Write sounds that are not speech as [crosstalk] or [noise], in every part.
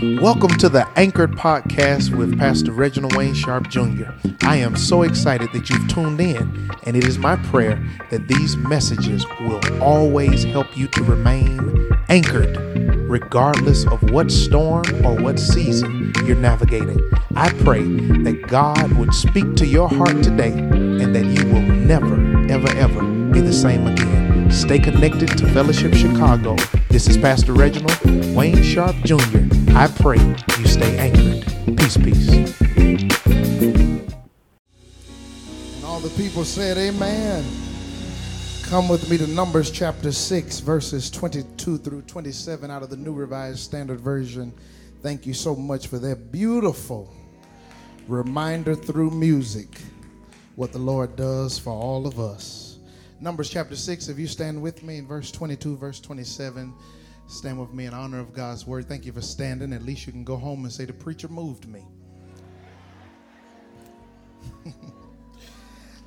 Welcome to the Anchored Podcast with Pastor Reginald Wayne Sharp Jr. I am so excited that you've tuned in, and it is my prayer that these messages will always help you to remain anchored, regardless of what storm or what season you're navigating. I pray that God would speak to your heart today and that you will never, ever, ever be the same again. Stay connected to Fellowship Chicago. This is Pastor Reginald Wayne Sharp Jr. I pray you stay anchored. Peace, peace. And all the people said, Amen. Come with me to Numbers chapter 6, verses 22 through 27 out of the New Revised Standard Version. Thank you so much for that beautiful reminder through music what the Lord does for all of us. Numbers chapter 6, if you stand with me in verse 22, verse 27, stand with me in honor of God's word. Thank you for standing. At least you can go home and say, The preacher moved me. [laughs]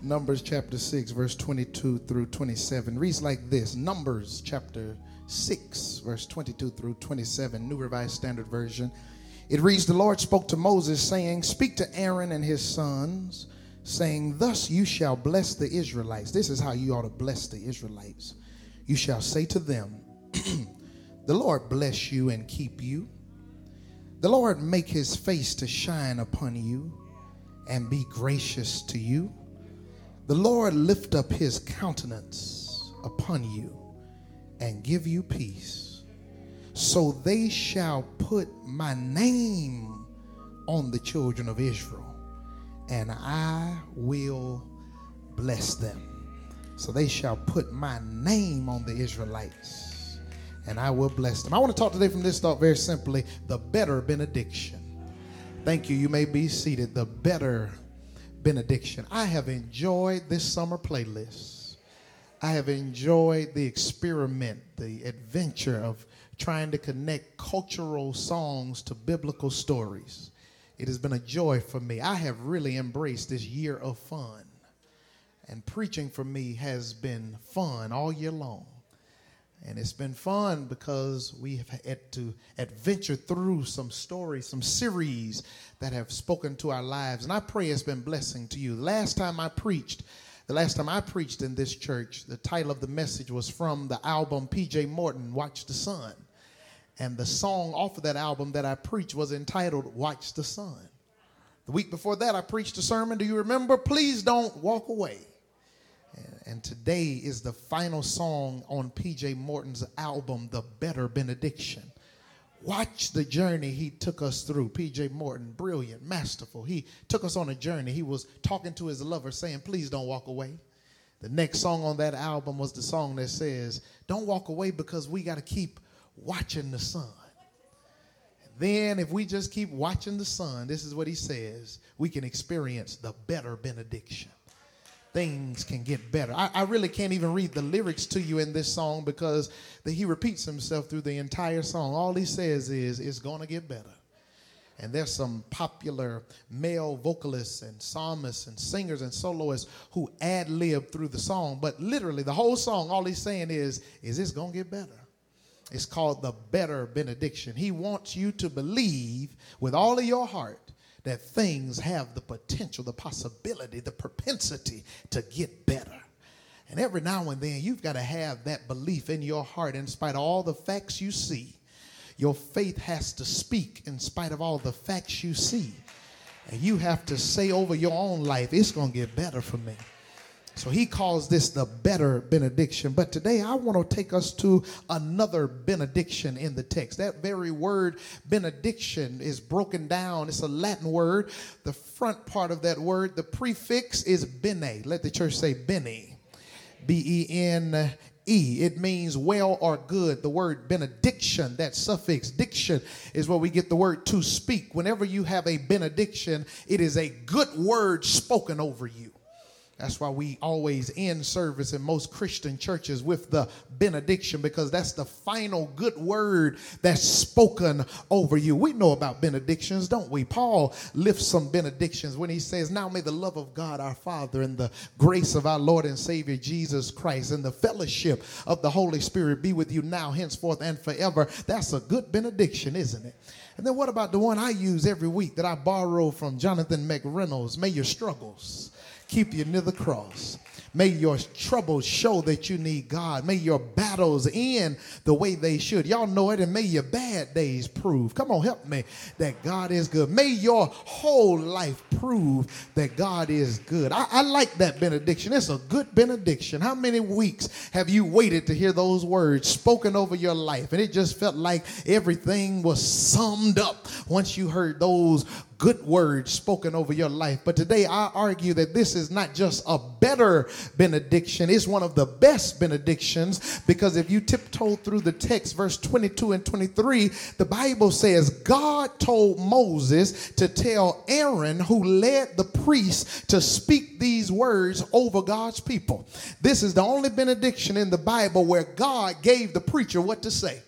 Numbers chapter 6, verse 22 through 27 reads like this Numbers chapter 6, verse 22 through 27, New Revised Standard Version. It reads The Lord spoke to Moses, saying, Speak to Aaron and his sons, saying, Thus you shall bless the Israelites. This is how you ought to bless the Israelites. You shall say to them, [clears throat] The Lord bless you and keep you. The Lord make his face to shine upon you and be gracious to you. The Lord lift up his countenance upon you and give you peace. So they shall put my name on the children of Israel, and I will bless them. So they shall put my name on the Israelites, and I will bless them. I want to talk today from this thought very simply the better benediction. Thank you. You may be seated. The better benediction. I have enjoyed this summer playlist. I have enjoyed the experiment, the adventure of trying to connect cultural songs to biblical stories. It has been a joy for me. I have really embraced this year of fun. And preaching for me has been fun all year long. And it's been fun because we have had to adventure through some stories, some series that have spoken to our lives. And I pray it's been blessing to you. Last time I preached, the last time I preached in this church, the title of the message was from the album PJ Morton, Watch the Sun. And the song off of that album that I preached was entitled Watch the Sun. The week before that, I preached a sermon. Do you remember? Please don't walk away. And today is the final song on PJ Morton's album, The Better Benediction. Watch the journey he took us through. PJ Morton, brilliant, masterful. He took us on a journey. He was talking to his lover, saying, Please don't walk away. The next song on that album was the song that says, Don't walk away because we got to keep watching the sun. Then, if we just keep watching the sun, this is what he says, we can experience the better benediction things can get better. I, I, really can't even read the lyrics to you in this song because the, he repeats himself through the entire song. All he says is, it's going to get better. And there's some popular male vocalists and psalmists and singers and soloists who ad lib through the song. But literally, the whole song, all he's saying is, is this going to get better? It's called the better benediction. He wants you to believe with all of your heart that things have the potential, the possibility, the propensity to get better. And every now and then, you've got to have that belief in your heart, in spite of all the facts you see. Your faith has to speak in spite of all the facts you see. And you have to say over your own life, it's going to get better for me. So he calls this the better benediction. But today I want to take us to another benediction in the text. That very word benediction is broken down. It's a Latin word. The front part of that word, the prefix is bene. Let the church say bene. B E N E. It means well or good. The word benediction, that suffix diction, is where we get the word to speak. Whenever you have a benediction, it is a good word spoken over you. That's why we always end service in most Christian churches with the benediction because that's the final good word that's spoken over you. We know about benedictions, don't we? Paul lifts some benedictions when he says, Now may the love of God our Father and the grace of our Lord and Savior Jesus Christ and the fellowship of the Holy Spirit be with you now, henceforth, and forever. That's a good benediction, isn't it? And then what about the one I use every week that I borrow from Jonathan McReynolds? May your struggles keep you near the cross. May your troubles show that you need God. May your battles end the way they should. Y'all know it, and may your bad days prove. Come on, help me that God is good. May your whole life prove that God is good. I, I like that benediction. It's a good benediction. How many weeks have you waited to hear those words spoken over your life? And it just felt like everything was summed up once you heard those good words spoken over your life. But today I argue that this is not just a better benediction, it's one of the best benedictions because if you tiptoe through the text, verse 22 and 23, the Bible says God told Moses to tell Aaron, who led the priests, to speak these words over God's people. This is the only benediction in the Bible where God gave the preacher what to say.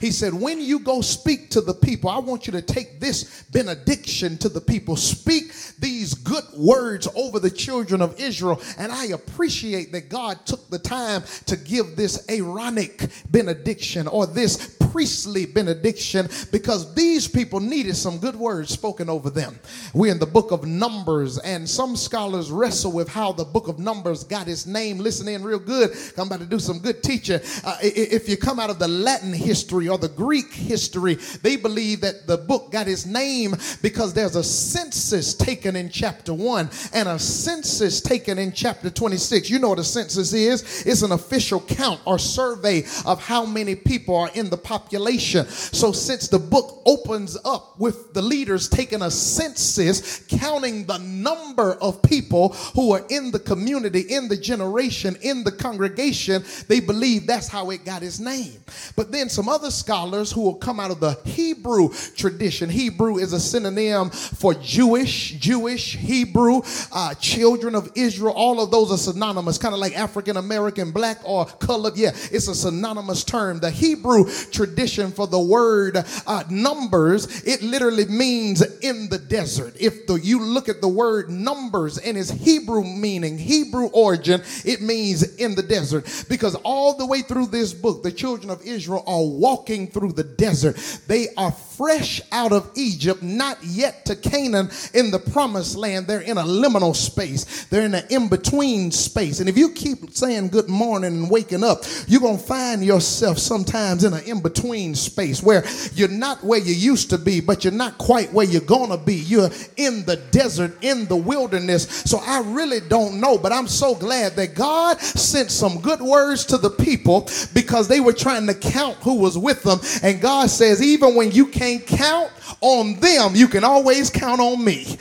He said, When you go speak to the people, I want you to take this benediction to the people. Speak these good words over the children of Israel. And I appreciate that God took the time to give this Aaronic benediction or this priestly benediction because these people needed some good words spoken over them. We're in the book of Numbers, and some scholars wrestle with how the book of Numbers got its name. Listen in real good. I'm about to do some good teaching. Uh, if you come out of the Latin history or the Greek history, they believe that the book got its name because there's a census taken in chapter 1 and a census taken in chapter 26. You know what a census is? It's an official count or survey of how many people are in the population. So, since the book opens up with the leaders taking a census, counting the number of people who are in the community, in the generation, in the congregation, they believe that's how it got its name. But then some other scholars who will come out of the Hebrew tradition, Hebrew is a synonym for Jewish, Jewish, Hebrew, uh, children of Israel, all of those are synonymous, kind of like African American, black, or colored. Yeah, it's a synonymous term. The Hebrew tradition for the word uh, numbers, it literally means in the desert. If the, you look at the word numbers in its Hebrew meaning, Hebrew origin, it means in the desert. Because all the way through this book, the children of Israel are walking through the desert. They are fresh out of Egypt, not yet to Canaan in the promised land. They're in a liminal space, they're in an in between space. And if you keep saying good morning and waking up, you're going to find yourself sometimes in an in between space where you're not where you used to be, but you're not quite where you're going to be. You're in the desert, in the wilderness. So I really don't know, but I'm so glad that God sent some good words to the people because they were trying to count who was with them. And God says, even when you can't count on them, you can always count on me.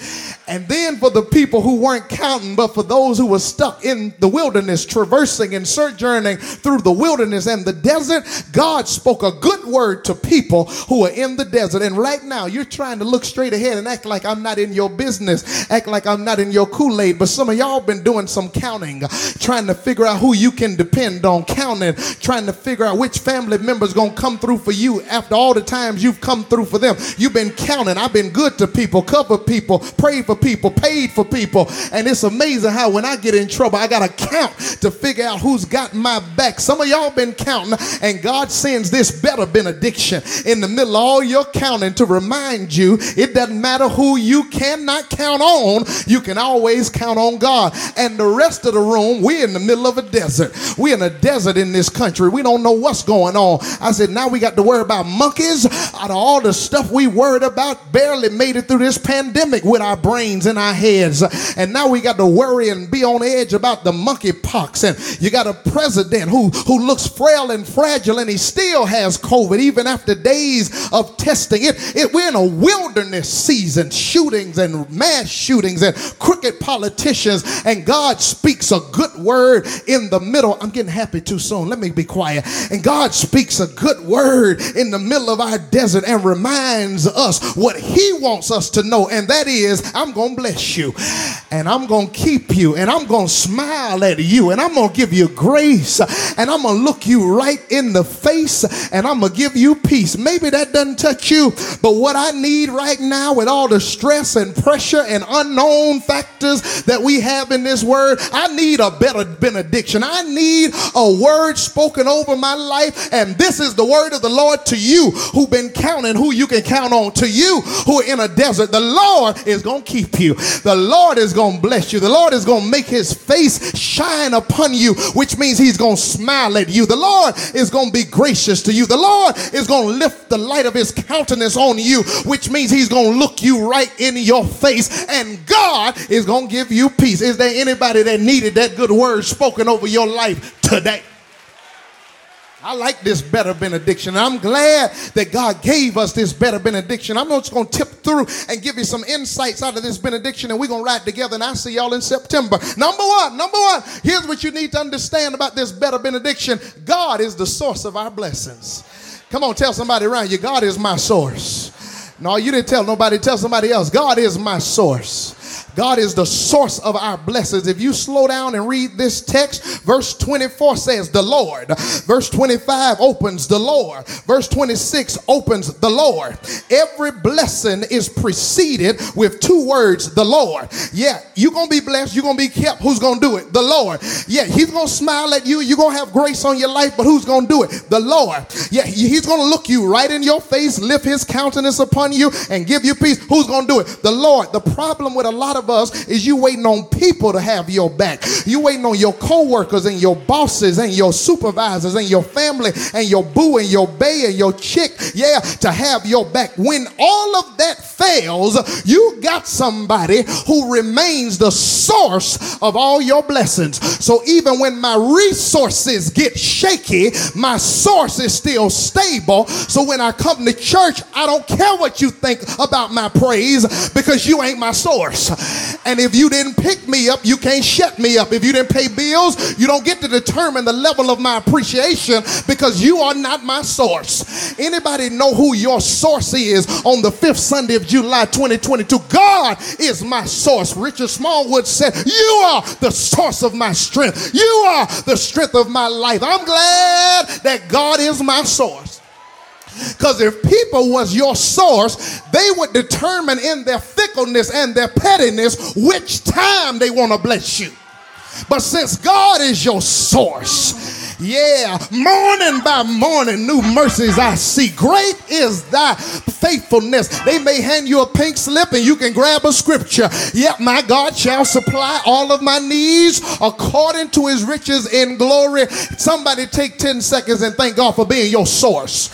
And then for the people who weren't counting, but for those who were stuck in the wilderness, traversing and sojourning through the wilderness and the desert, God spoke a good word to people who are in the desert. And right now, you're trying to look straight ahead and act like I'm not in your business, act like I'm not in your Kool Aid. But some of y'all been doing some counting, trying to figure out who you can depend on, counting, trying to figure out which family member's gonna come through for you after all the times you've come through for them. You've been counting. I've been good to people, covered people, prayed for people, paid for people. And it's amazing how when I get in trouble, I got to count to figure out who's got my back. Some of y'all been counting, and God sends this better benediction in the middle of all your counting to remind you it doesn't matter who you cannot count on, you can always count on God. And the rest of the room, we're in the middle of a desert. We're in a desert in this country. We don't know what's going on. I said, now we got to worry about monkeys out of all the stuff we worried about, barely made it through this pandemic with our brains and our heads. And now we got to worry and be on edge about the monkeypox. And you got a president who, who looks frail and fragile and he still has COVID even after days of testing. It, it, we're in a wilderness season, shootings and mass shootings and crooked politicians. And God speaks a good word in the middle. I'm getting happy too soon. Let me be quiet. And God speaks a good word in the middle of our desert and reminds us what he wants us to know. And that is, I'm going to bless you and I'm going to keep you and I'm going to smile at you and I'm going to give you grace and I'm going to look you right in the face and I'm going to give you peace. Maybe that doesn't touch you, but what I need right now with all the stress and pressure and unknown factors that we have in this word, I need a better benediction. I need a word spoken over my life and this is the word of the Lord to you who've been counting who you can count on to you who are in a desert. The Lord is going to keep you. The Lord is going to bless you. The Lord is going to make his face shine upon you, which means he's going to smile at you. The Lord is going to be gracious to you. The Lord is going to lift the light of his countenance on you, which means he's going to look you right in your face. And God is going to give you peace. Is there anybody that needed that good word spoken over your life today? I like this better benediction. I'm glad that God gave us this better benediction. I'm just going to tip through and give you some insights out of this benediction, and we're going to ride together. And I see y'all in September. Number one, number one, here's what you need to understand about this better benediction God is the source of our blessings. Come on, tell somebody around you, God is my source. No, you didn't tell nobody, tell somebody else. God is my source. God is the source of our blessings. If you slow down and read this text, verse 24 says, The Lord. Verse 25 opens the Lord. Verse 26 opens the Lord. Every blessing is preceded with two words, the Lord. Yeah, you're going to be blessed. You're going to be kept. Who's going to do it? The Lord. Yeah, He's going to smile at you. You're going to have grace on your life, but who's going to do it? The Lord. Yeah, He's going to look you right in your face, lift His countenance upon you, and give you peace. Who's going to do it? The Lord. The problem with a lot of of us is you waiting on people to have your back. You waiting on your co-workers and your bosses and your supervisors and your family and your boo and your bay and your chick, yeah, to have your back. When all of that fails, you got somebody who remains the source of all your blessings. So even when my resources get shaky, my source is still stable. So when I come to church, I don't care what you think about my praise because you ain't my source. And if you didn't pick me up, you can't shut me up. If you didn't pay bills, you don't get to determine the level of my appreciation because you are not my source. Anybody know who your source is on the fifth Sunday of July 2022? God is my source. Richard Smallwood said, You are the source of my strength. You are the strength of my life. I'm glad that God is my source. Because if people was your source, they would determine in their fickleness and their pettiness which time they want to bless you. But since God is your source, yeah, morning by morning, new mercies I see. Great is thy faithfulness. They may hand you a pink slip and you can grab a scripture. Yet my God shall supply all of my needs according to his riches in glory. Somebody take 10 seconds and thank God for being your source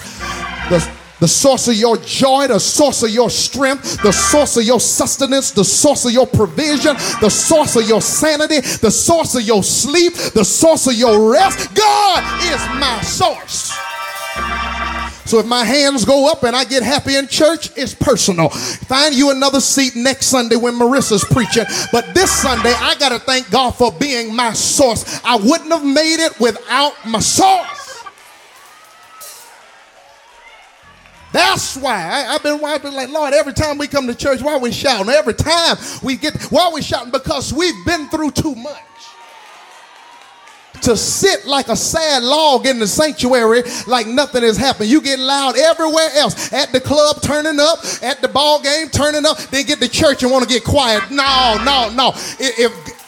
the, the source of your joy, the source of your strength, the source of your sustenance, the source of your provision, the source of your sanity, the source of your sleep, the source of your rest. God is my source. So if my hands go up and I get happy in church, it's personal. Find you another seat next Sunday when Marissa's preaching. But this Sunday, I got to thank God for being my source. I wouldn't have made it without my source. That's why I, have been, been like, Lord, every time we come to church, why we shouting? Every time we get, why we shouting? Because we've been through too much. To sit like a sad log in the sanctuary like nothing has happened. You get loud everywhere else. At the club, turning up. At the ball game, turning up. Then get to church and want to get quiet. No, no, no. If,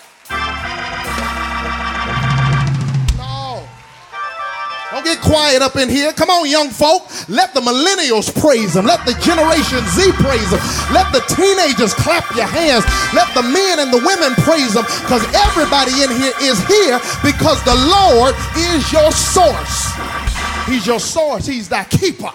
get quiet up in here. Come on, young folk. Let the millennials praise him. Let the Generation Z praise him. Let the teenagers clap your hands. Let the men and the women praise him because everybody in here is here because the Lord is your source. He's your source. He's thy keeper.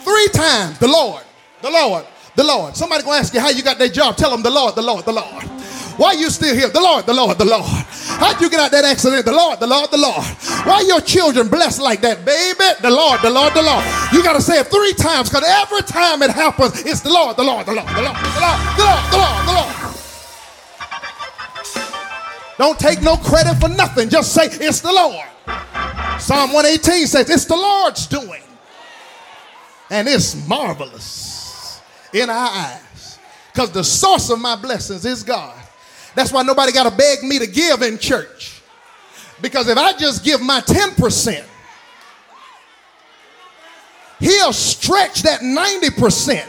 Three times, the Lord, the Lord, the Lord. Somebody gonna ask you how you got that job. Tell them the Lord, the Lord, the Lord. Why you still here? The Lord, the Lord, the Lord. How'd you get out that accident? The Lord, the Lord, the Lord. Why your children blessed like that, baby? The Lord, the Lord, the Lord. You got to say it three times because every time it happens, it's the Lord, the Lord, the Lord, the Lord, the Lord, the Lord, the Lord, the Lord. Don't take no credit for nothing. Just say it's the Lord. Psalm 118 says it's the Lord's doing. And it's marvelous in our eyes. Because the source of my blessings is God. That's why nobody got to beg me to give in church. Because if I just give my 10%, he'll stretch that 90%.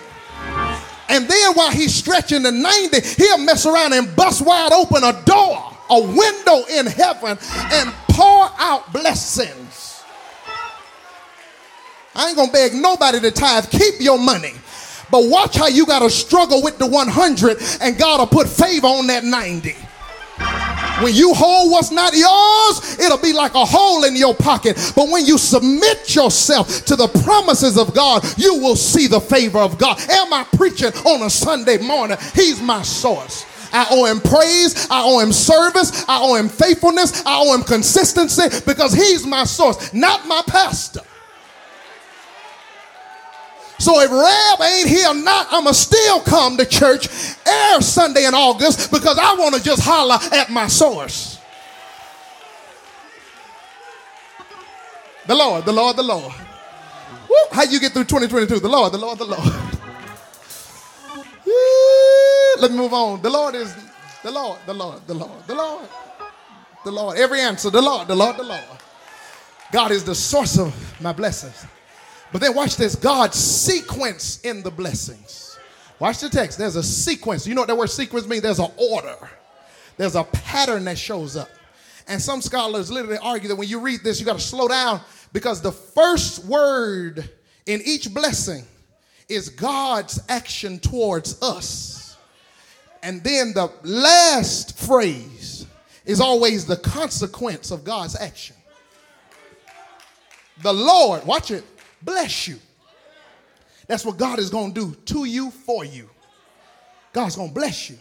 And then while he's stretching the 90, he'll mess around and bust wide open a door, a window in heaven, and pour out blessings. I ain't gonna beg nobody to tithe. Keep your money. But watch how you gotta struggle with the 100 and God will put favor on that 90. When you hold what's not yours, it'll be like a hole in your pocket. But when you submit yourself to the promises of God, you will see the favor of God. Am I preaching on a Sunday morning? He's my source. I owe him praise. I owe him service. I owe him faithfulness. I owe him consistency because he's my source, not my pastor. So if Rab ain't here not, I'ma still come to church every Sunday in August because I want to just holler at my source. The Lord, the Lord, the Lord. Woo, how you get through 2022? The Lord, the Lord, the Lord. [laughs] Let me move on. The Lord is the Lord, the Lord, the Lord, the Lord, the Lord. Every answer, the Lord, the Lord, the Lord. God is the source of my blessings. But then watch this God's sequence in the blessings. Watch the text. There's a sequence. You know what that word sequence means? There's an order, there's a pattern that shows up. And some scholars literally argue that when you read this, you got to slow down because the first word in each blessing is God's action towards us. And then the last phrase is always the consequence of God's action. The Lord, watch it, bless you. That's what God is going to do to you, for you. God's going to bless you.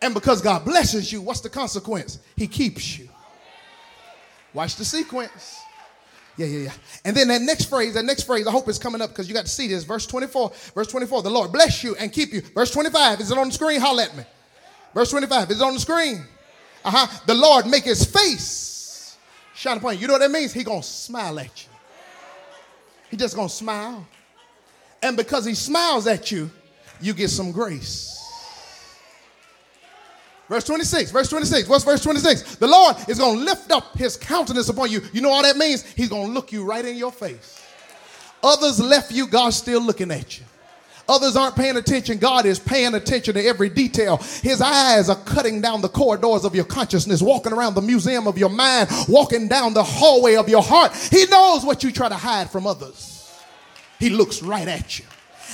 And because God blesses you, what's the consequence? He keeps you. Watch the sequence. Yeah, yeah, yeah. And then that next phrase, that next phrase, I hope it's coming up because you got to see this. Verse 24, verse 24, the Lord bless you and keep you. Verse 25, is it on the screen? Holler at me. Verse 25, is it on the screen? Uh-huh. The Lord make his face shine upon you. You know what that means? He gonna smile at you. He just gonna smile. And because he smiles at you, you get some grace. Verse 26, verse 26. What's verse 26? The Lord is going to lift up his countenance upon you. You know all that means? He's going to look you right in your face. Others left you, God's still looking at you. Others aren't paying attention. God is paying attention to every detail. His eyes are cutting down the corridors of your consciousness, walking around the museum of your mind, walking down the hallway of your heart. He knows what you try to hide from others. He looks right at you.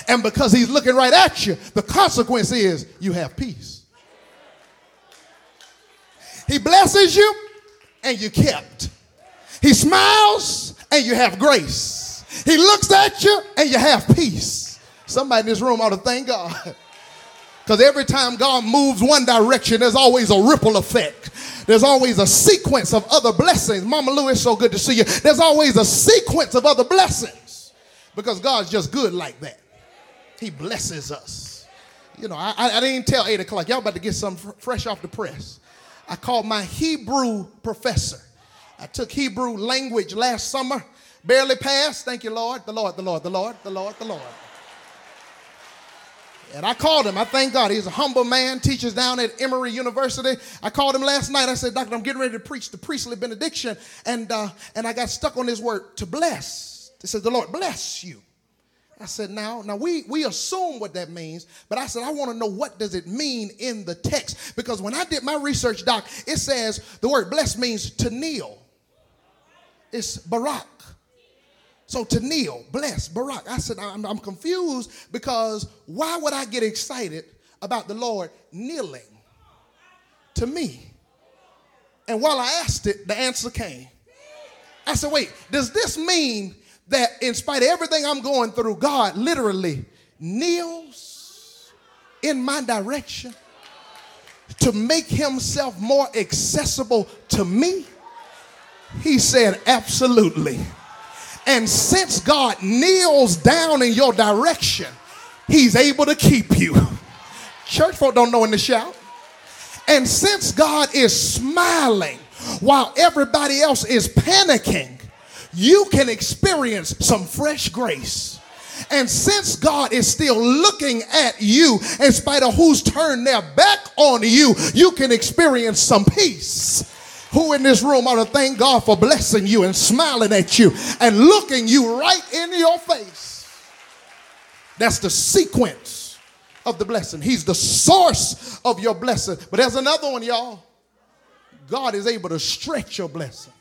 And because he's looking right at you, the consequence is you have peace. He blesses you and you kept. He smiles and you have grace. He looks at you and you have peace. Somebody in this room ought to thank God. [laughs] Because every time God moves one direction, there's always a ripple effect. There's always a sequence of other blessings. Mama Lou, it's so good to see you. There's always a sequence of other blessings. Because God's just good like that. He blesses us. You know, I, I didn't tell 8 o'clock. Y'all about to get something fresh off the press. I called my Hebrew professor. I took Hebrew language last summer, barely passed. Thank you, Lord, the Lord, the Lord, the Lord, the Lord, the Lord. And I called him. I thank God. He's a humble man, teaches down at Emory University. I called him last night. I said, Doctor, I'm getting ready to preach the priestly benediction. And, uh, and I got stuck on this word to bless. It says, The Lord bless you. I said, now, now we, we assume what that means, but I said, I want to know what does it mean in the text? Because when I did my research, Doc, it says the word bless means to kneel. It's Barak. So to kneel, bless, Barack. I said, I'm, I'm confused because why would I get excited about the Lord kneeling to me? And while I asked it, the answer came. I said, wait, does this mean that in spite of everything I'm going through, God literally kneels in my direction to make himself more accessible to me? He said, absolutely. And since God kneels down in your direction, he's able to keep you. [laughs] Church folk don't know when to shout. And since God is smiling while everybody else is panicking, you can experience some fresh grace. And since God is still looking at you, in spite of who's turned their back on you, you can experience some peace. Who in this room ought to thank God for blessing you and smiling at you and looking you right in your face? That's the sequence of the blessing. He's the source of your blessing. But there's another one, y'all. God is able to stretch your blessing.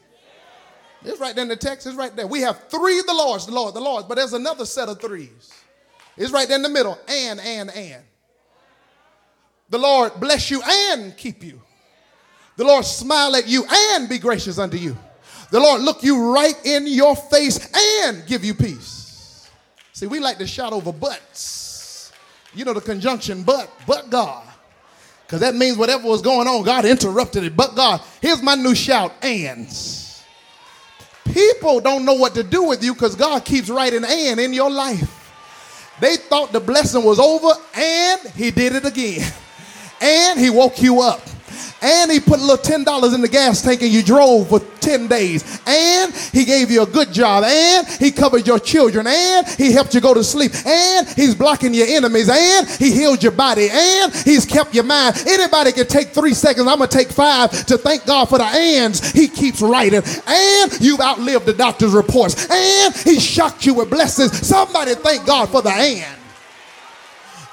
It's right there in the text. It's right there. We have three of the Lords, the Lord, the Lords, but there's another set of threes. It's right there in the middle. And, and, and. The Lord bless you and keep you. The Lord smile at you and be gracious unto you. The Lord look you right in your face and give you peace. See, we like to shout over buts. You know the conjunction but, but God. Because that means whatever was going on, God interrupted it. But God, here's my new shout, ands. People don't know what to do with you because God keeps writing and in your life. They thought the blessing was over and he did it again. [laughs] And he woke you up and he put a little $10 in the gas tank and you drove for 10 days, and he gave you a good job, and he covered your children, and he helped you go to sleep, and he's blocking your enemies, and he healed your body, and he's kept your mind. Anybody can take three seconds. I'm going to take five to thank God for the ands he keeps writing, and you've outlived the doctor's reports, and he shocked you with blessings. Somebody thank God for the and.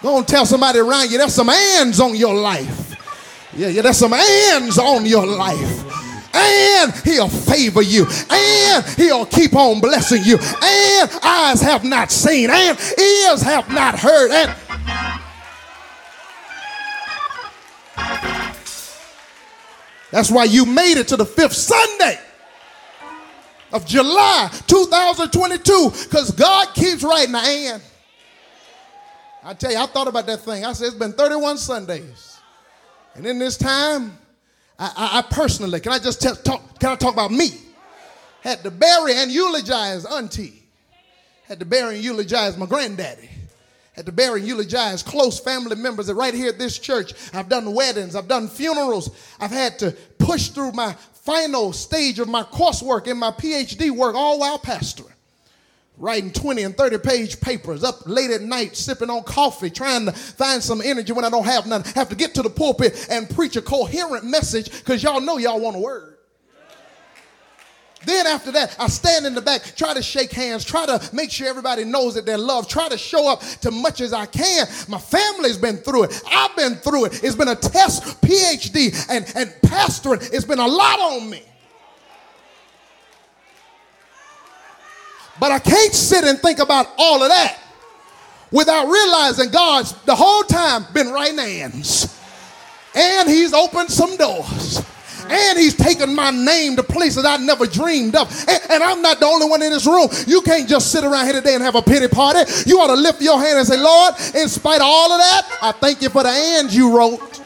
Go and tell somebody around you there's some ands on your life. Yeah, yeah, there's some ands on your life. And he'll favor you. And he'll keep on blessing you. And eyes have not seen. And ears have not heard. And That's why you made it to the fifth Sunday of July 2022 because God keeps writing and. I tell you, I thought about that thing. I said, it's been 31 Sundays. And in this time, I, I, personally, can I just tell, talk, can I talk about me? Had to bury and eulogize auntie. Had to bury and eulogize my granddaddy. Had to bury and eulogize close family members that right here at this church. I've done weddings, I've done funerals. I've had to push through my final stage of my coursework and my PhD work all while pastoring writing 20 and 30 page papers, up late at night sipping on coffee, trying to find some energy when I don't have none. Have to get to the pulpit and preach a coherent message because y'all know y'all want a word. Then after that, I stand in the back, try to shake hands, try to make sure everybody knows that they're loved, try to show up to much as I can. My family's been through it. I've been through it. It's been a test, PhD, and, and pastoring. It's been a lot on me. But I can't sit and think about all of that without realizing God's the whole time been writing hands. And he's opened some doors. And he's taken my name to places I never dreamed of. And, and, I'm not the only one in this room. You can't just sit around here today and have a pity party. You ought to lift your hand and say, Lord, in spite of all of that, I thank you for the ands you wrote.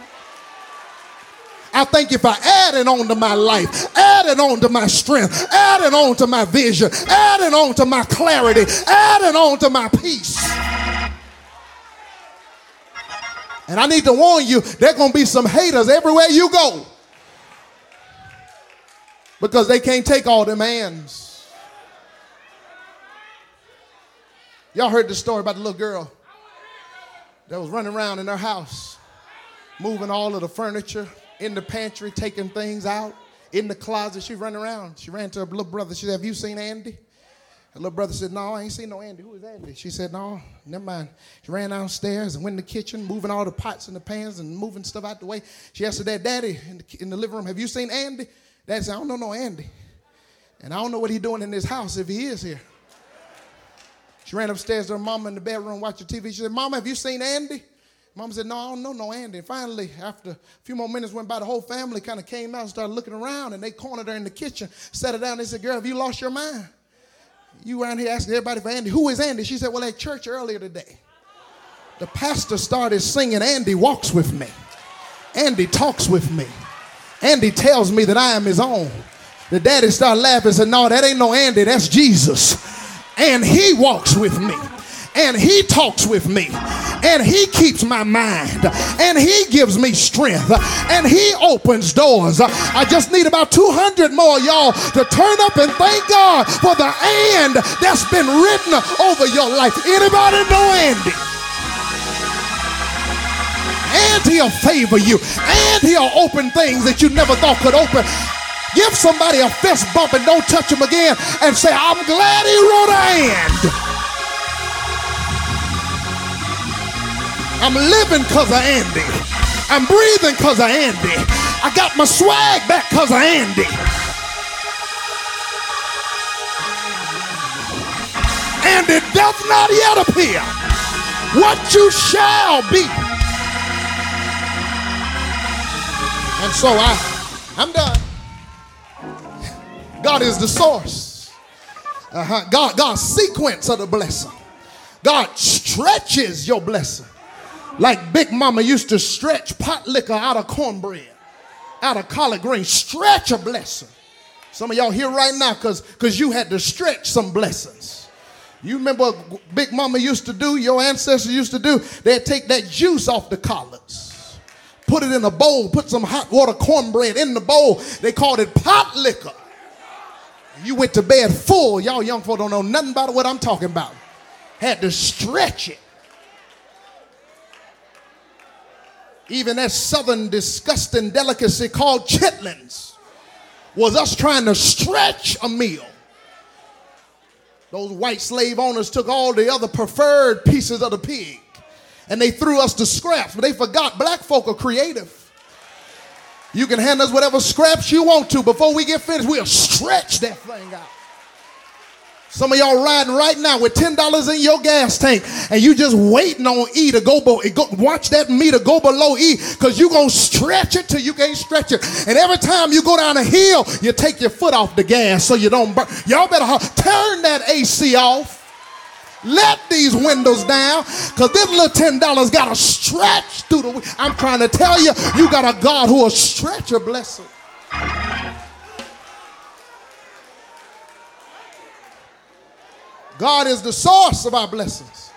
I thank you for adding on to my life, adding on to my strength, adding on to my vision, adding on to my clarity, adding on to my peace. And I need to warn you, there going to be some haters everywhere you go. Because they can't take all them hands. Y'all heard the story about the little girl that was running around in her house, moving all of the furniture, in the pantry taking things out, in the closet. She ran around. She ran to her little brother. She said, Have you seen Andy? Her little brother said, No, I ain't seen no Andy. Who is Andy? She said, No, never mind. She ran downstairs and went in the kitchen, moving all the pots and the pans and moving stuff out the way. She asked her dad, Daddy, in the, in the living room, Have you seen Andy? Dad said, I don't know no Andy. And I don't know what he's doing in this house if he is here. She ran upstairs to her mama in the bedroom watching TV. She said, Mama, have you seen Andy? Mom said, No, I don't know no Andy. And finally, after a few more minutes went by, the whole family kind of came out and started looking around, and they cornered her in the kitchen, sat her down. They said, Girl, have you lost your mind? You around here asking everybody for Andy. Who is Andy? She said, Well, at church earlier today, the pastor started singing, Andy walks with me. Andy talks with me. Andy tells me that I am his own. The daddy started laughing and said, No, that ain't no Andy, that's Jesus. And he walks with me and he talks with me and he keeps my mind and he gives me strength and he opens doors. I just need about 200 more y'all to turn up and thank God for the and that's been written over your life. Anybody know Andy? And he'll favor you, and he'll open things that you never thought could open. Give somebody a fist bump and don't touch him again and say, I'm glad he wrote a and. I'm living because of Andy. I'm breathing because of Andy. I got my swag back because of Andy. And it does not yet appear what you shall be. And so I, I'm done. God is the source. Uh-huh. God, God sequence of the blessing. God stretches your blessing. Like Big Mama used to stretch pot liquor out of cornbread, out of collard greens. Stretch a blessing. Some of y'all here right now because because you had to stretch some blessings. You remember what Big Mama used to do, your ancestors used to do? They'd take that juice off the collards, put it in a bowl, put some hot water cornbread in the bowl. They called it pot liquor. You went to bed full. Y'all young folk don't know nothing about what I'm talking about. Had to stretch it. Even that southern disgusting delicacy called chitlins was us trying to stretch a meal. Those white slave owners took all the other preferred pieces of the pig and they threw us the scraps, but they forgot black folk are creative. You can hand us whatever scraps you want to. Before we get finished, we'll stretch that thing out. Some of y'all riding right now with $10 in your gas tank and you just waiting on E to go, below. watch that meter go below E because you're going to stretch it till you can't stretch it. And every time you go down a hill, you take your foot off the gas so you don't burn. Y'all better turn that AC off. Let these windows down because this little $10 got to stretch through the. I'm trying to tell you, you got a God who will stretch your blessing. God is the source of our blessings.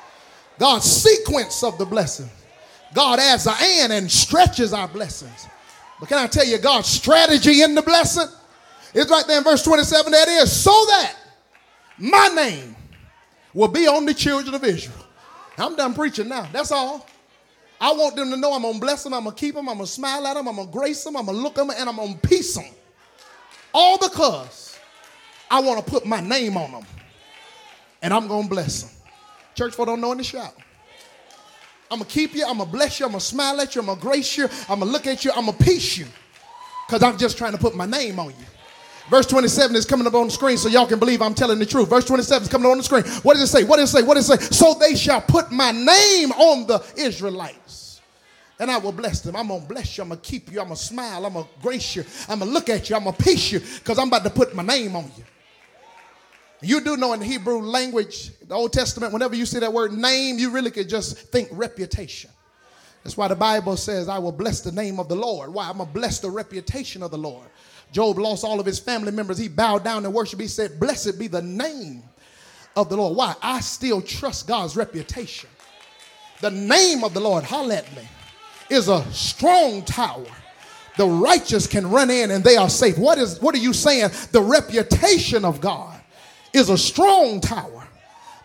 God's sequence of the blessing. God adds an and and stretches our blessings. But can I tell you, God's strategy in the blessing? It's right there in verse 27 that is, so that my name will be on the children of Israel. I'm done preaching now. That's all. I want them to know I'm going to bless them, I'm going to keep them, I'm going to smile at them, I'm going to grace them, I'm going to look at them, and I'm going to peace them. All because I want to put my name on them and I'm going to bless them. Church folk don't know the shout. I'm going to keep you. I'm going to bless you. I'm going to smile at you. I'm going to grace you. I'm going to look at you. I'm going to peace you because I'm just trying to put my name on you. Verse 27 is coming up on the screen so y'all can believe I'm telling the truth. Verse 27 is coming up on the screen. What does it say? What does it say? What does it say? So they shall put my name on the Israelites. And I will bless them. I'm going to bless you. I'm going to keep you. I'm going to smile. I'm going to grace you. I'm going to look at you. I'm going to peace you because I'm about to put my name on you. You do know in the Hebrew language, the Old Testament, whenever you see that word name, you really could just think reputation. That's why the Bible says, I will bless the name of the Lord. Why? I'm going to bless the reputation of the Lord. Job lost all of his family members. He bowed down and worshiped. He said, Blessed be the name of the Lord. Why? I still trust God's reputation. The name of the Lord, holla at me, is a strong tower. The righteous can run in and they are safe. What is what are you saying? The reputation of God is a strong tower.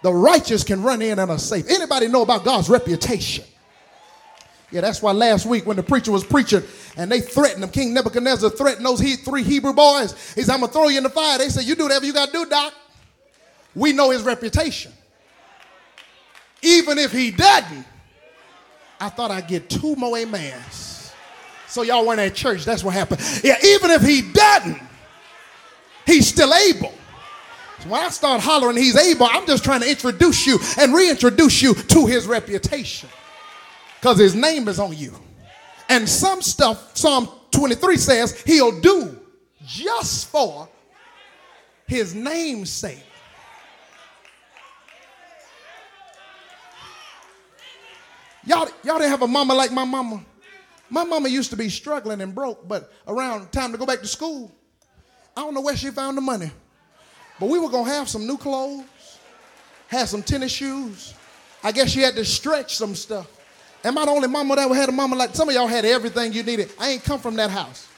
The righteous can run in and are safe. Anybody know about God's reputation? Yeah, that's why last week when the preacher was preaching and they threatened him, King Nebuchadnezzar threatened those he, three Hebrew boys. He said, I'm going to throw you in the fire. They said, You do whatever you got to do, Doc. We know his reputation. Even if he doesn't, I thought I'd get two more amens. So y'all weren't at church. That's what happened. Yeah, even if he doesn't, he's still able. So when I start hollering he's able, I'm just trying to introduce you and reintroduce you to his reputation. Because his name is on you. And some stuff, Psalm 23 says, he'll do just for his name's sake. Y'all, y'all didn't have a mama like my mama. My mama used to be struggling and broke, but around time to go back to school, I don't know where she found the money. But we were going to have some new clothes, have some tennis shoes, I guess she had to stretch some stuff. Am I the only mama that ever had a mama like some of y'all had everything you needed? I ain't come from that house.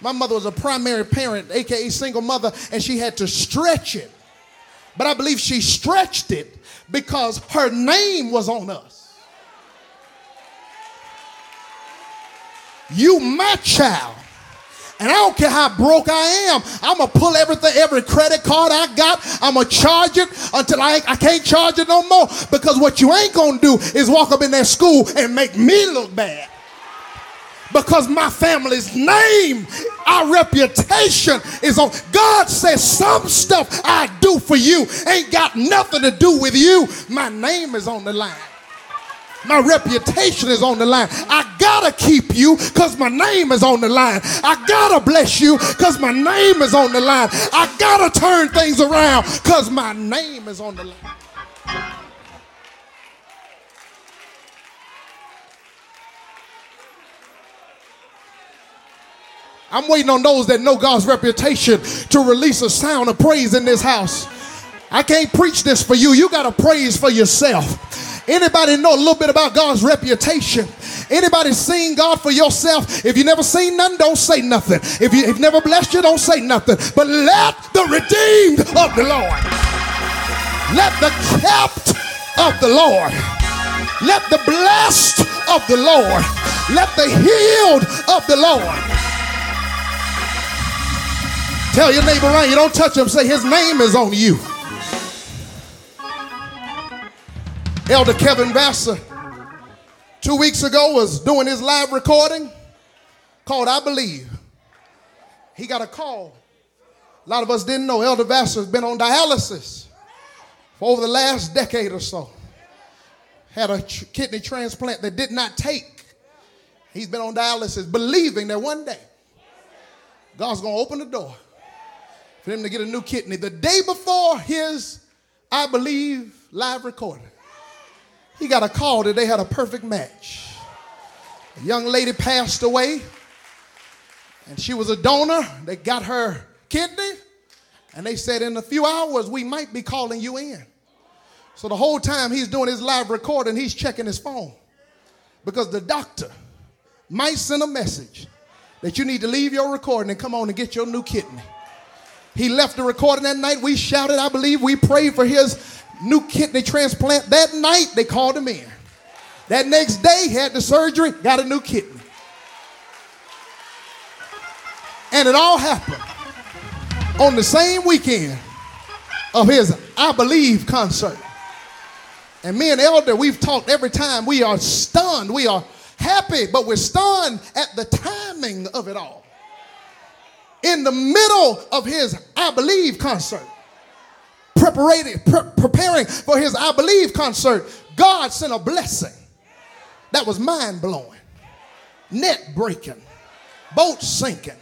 My mother was a primary parent, aka single mother, and she had to stretch it. But I believe she stretched it because her name was on us. You, my child. And I don't care how broke I am. I'm gonna pull everything, every credit card I got, I'm gonna charge it until I, I can't charge it no more. Because what you ain't gonna do is walk up in that school and make me look bad. Because my family's name, our reputation is on. God says some stuff I do for you ain't got nothing to do with you. My name is on the line. My reputation is on the line. I gotta keep you because my name is on the line. I gotta bless you because my name is on the line. I gotta turn things around because my name is on the line. I'm waiting on those that know God's reputation to release a sound of praise in this house. I can't preach this for you. You got to praise for yourself. Anybody know a little bit about God's reputation? Anybody seen God for yourself? If you never seen nothing, don't say nothing. If you, have never blessed you, don't say nothing. But let the redeemed of the Lord, let the kept of the Lord, let the blessed of the Lord, let the healed of the Lord. Tell your neighbor around you, don't touch him. Say his name is on you. Elder Kevin Vasser, two weeks ago, was doing his live recording called I Believe. He got a call. A lot of us didn't know Elder Vasser has been on dialysis for over the last decade or so. Had a kidney transplant that did not take. He's been on dialysis, believing that one day God's going to open the door for him to get a new kidney. The day before his, I believe, live recording, he got a call that they had a perfect match. A young lady passed away, and she was a donor. They got her kidney, and they said, In a few hours, we might be calling you in. So the whole time he's doing his live recording, he's checking his phone because the doctor might send a message that you need to leave your recording and come on and get your new kidney. He left the recording that night. We shouted, I believe. We prayed for his new kidney transplant. That night, they called him in. That next day, had the surgery, got a new kidney. And it all happened on the same weekend of his I Believe concert. And me and Elder, we've talked every time. We are stunned. We are happy, but we're stunned at the timing of it all in the middle of his I Believe concert, preparing, pre- preparing for his I Believe concert, God sent a blessing that was mind blowing, net breaking, boat sinking,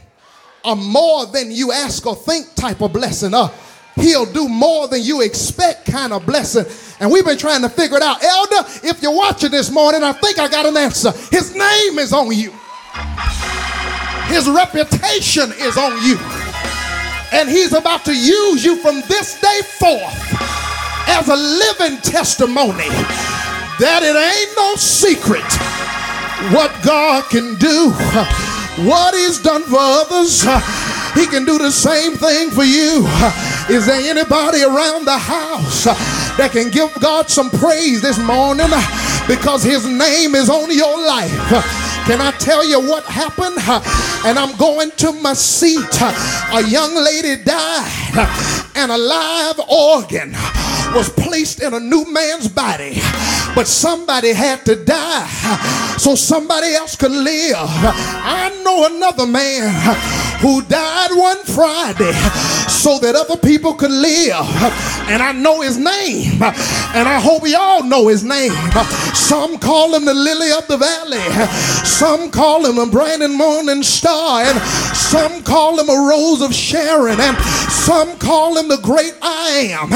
a more than you ask or think type of blessing. Uh, he'll do more than you expect kind of blessing. And we've been trying to figure it out. Elder, if you're watching this morning, I think I got an answer. His name is on you. His reputation is on you. And he's about to use you from this day forth as a living testimony that it ain't no secret what God can do, what he's done for others. [laughs] He can do the same thing for you. [laughs] Is there anybody around the house [laughs] that can give God some praise this morning because his name is on your life? Can I tell you what happened? And I'm going to my seat. A young lady died, and a live organ was placed in a new man's body. But somebody had to die so somebody else could live. I know another man who died one Friday so that other people could live. And I know his name. And I hope y'all know his name. Some call him the lily of the valley. Some call him a and morning star. And some call him a rose of Sharon. And some call him the great I am.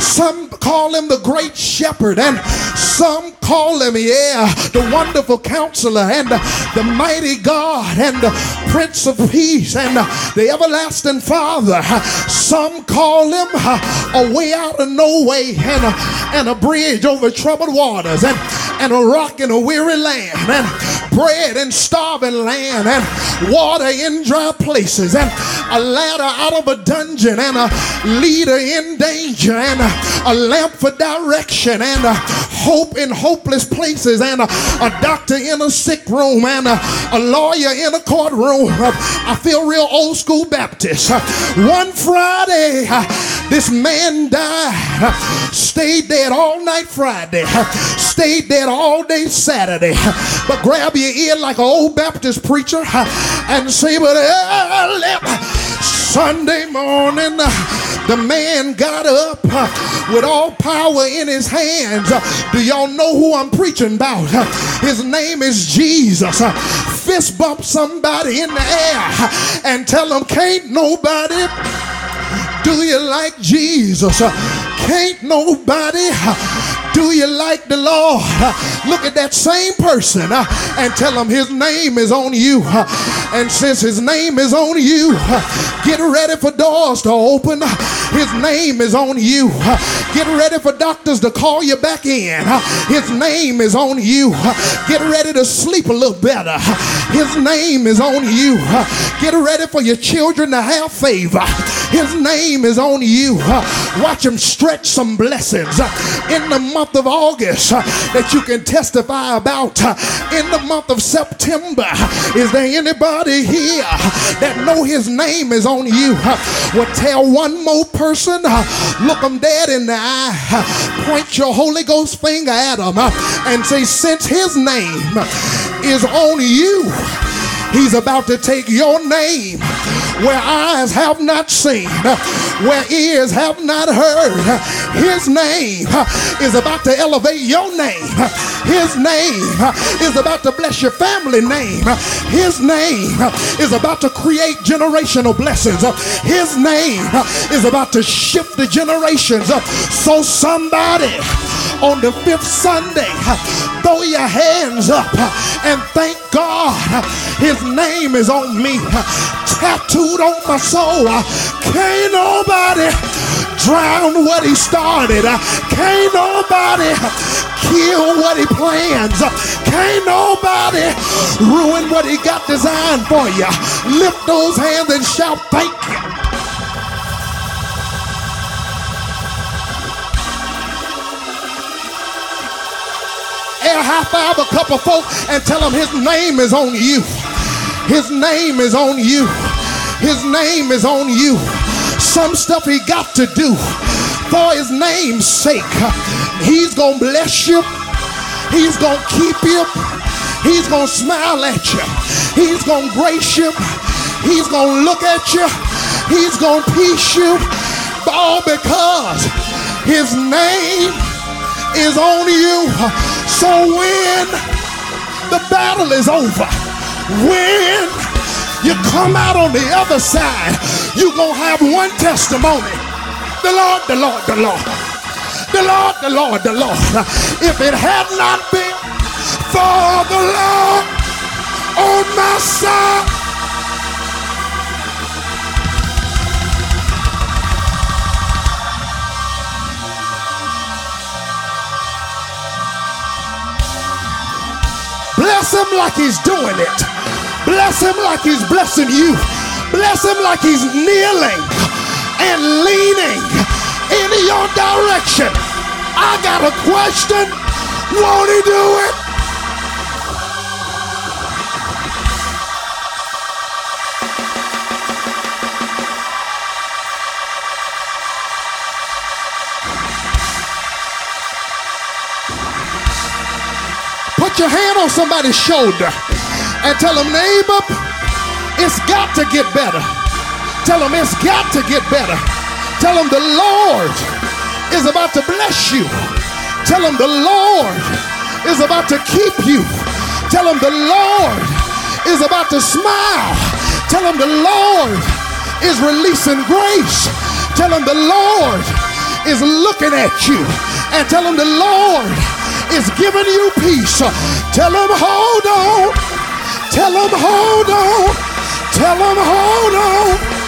Some Some call him the great shepherd, and some call him, yeah, the wonderful counselor, and the mighty God, and the Prince of Peace, and the everlasting Father. Some call him uh, a way out of no way, and a, and a bridge over troubled waters, and, and a rock in a weary land, and bread in starving land, and water in dry places, and a ladder out of a dungeon, and a leader in danger, and a, lamp for direction, and a hope in hopeless places, and a, a doctor in a sick room, and a, a lawyer in a courtroom. I feel real old school Baptist. One Friday, this man died, stayed dead all night Friday, stayed dead all day Saturday. But grab your ear like an old Baptist preacher and say, but early Sunday morning, the man got up with all power in his hands. Do y'all know who I'm preaching about? His name is Jesus. Fist bump somebody in the air and tell them, can't nobody do you like Jesus? Can't nobody do you like the Lord? Look at that same person uh, and tell him his name is on you. Uh, and since his name is on you, uh, get ready for doors to open. His name is on you. Get ready for doctors to call you back in. His name is on you. Get ready to sleep a little better. His name is on you. Get ready for your children to have favor. His name is on you. Watch him stretch some blessings in the month of August uh, that you can testify about. Uh, in the month of September, is there anybody here that know his name is on you? Uh, Will tell one more person, look them dead in the eye, point your Holy Ghost finger at them, and say, since his name is on you, he's about to take your name where eyes have not seen, where ears have not heard. His name is about to elevate your name. His name is about to bless your family name. His name is about to create generational blessings. His name is about to shift the generations. So somebody on the fifth Sunday, throw your hands up and thank God. His name is on me, tattooed on my soul. Can't nobody drown what he started. Can't nobody kill what he plans. Can't nobody ruin what he got designed for you. Lift those hands and shout, thank you. Air high five a couple folk and tell them his name is on you. His name is on you. His name is on you. Some stuff he got to do for his name's sake. He's gonna bless you. He's gonna keep you. He's gonna smile at you. He's gonna grace you. He's gonna look at you. He's gonna peace you. All because his name is on you. So when the battle is over, when you come out on the other side, you're going to have one testimony. The Lord, the Lord, the Lord. The Lord, the Lord, the Lord. If it had not been for the Lord on my side, Bless him like he's doing it. Bless him like he's blessing you. Bless him like he's kneeling and leaning in your direction. I got a question. Won't he do it? Your hand on somebody's shoulder and tell them, neighbor, it's got to get better. Tell them it's got to get better. Tell them the Lord is about to bless you. Tell them the Lord is about to keep you. Tell them the Lord is about to smile. Tell them the Lord is releasing grace. Tell them the Lord is looking at you and tell them the Lord is giving you peace. Tell them, hold on. Tell them, hold on. Tell them, hold on.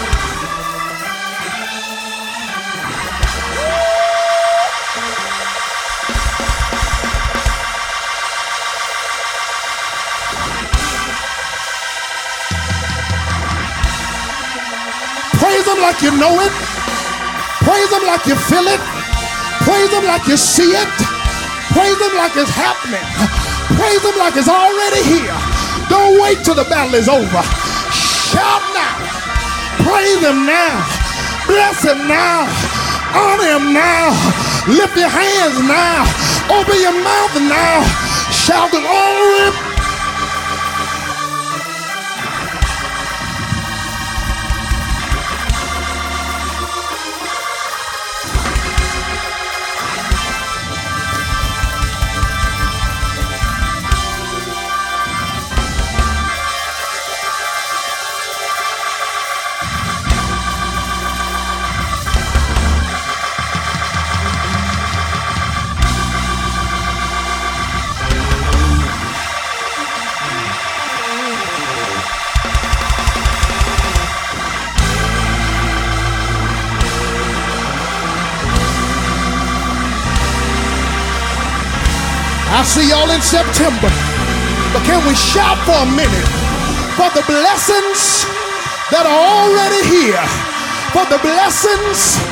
Praise Him like you know it. Praise Him like you feel it. Praise Him like you see it. Praise Him like it's happening. Praise Him like it's already here. Don't wait till the battle is over. Shout now. Praise Him now. Bless Him now. Honor Him now. Lift your hands now. Open your mouth now. Shout the glory. I'll see y'all in September. But can we shout for a minute for the blessings that are already here, for the blessings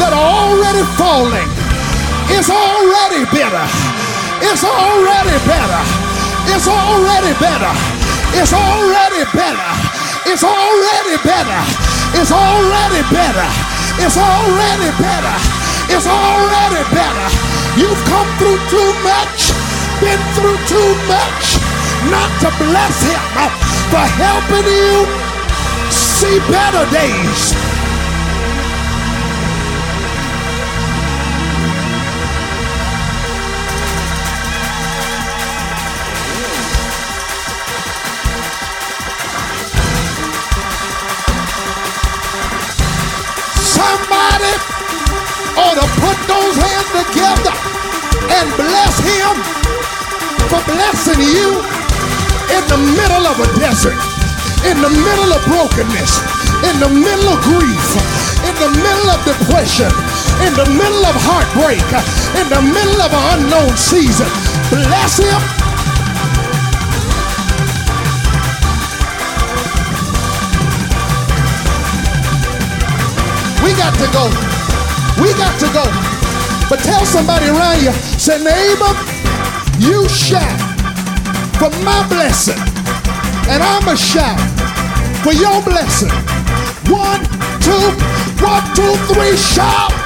that are already falling? It's already better. It's already better. It's already better. It's already better. It's already better. It's already better. It's already better. It's already better. You've come through too much been through too much not to bless him for helping you see better days. Somebody ought to put those hands together and bless him blessing you in the middle of a desert, in the middle of brokenness, in the middle of grief, in the middle of depression, in the middle of heartbreak, in the middle of an unknown season. Bless him. We got to go. We got to go. But tell somebody around you, say, neighbor, you shout for my blessing, and I'm a shout for your blessing. One, two, one, two, three, shout.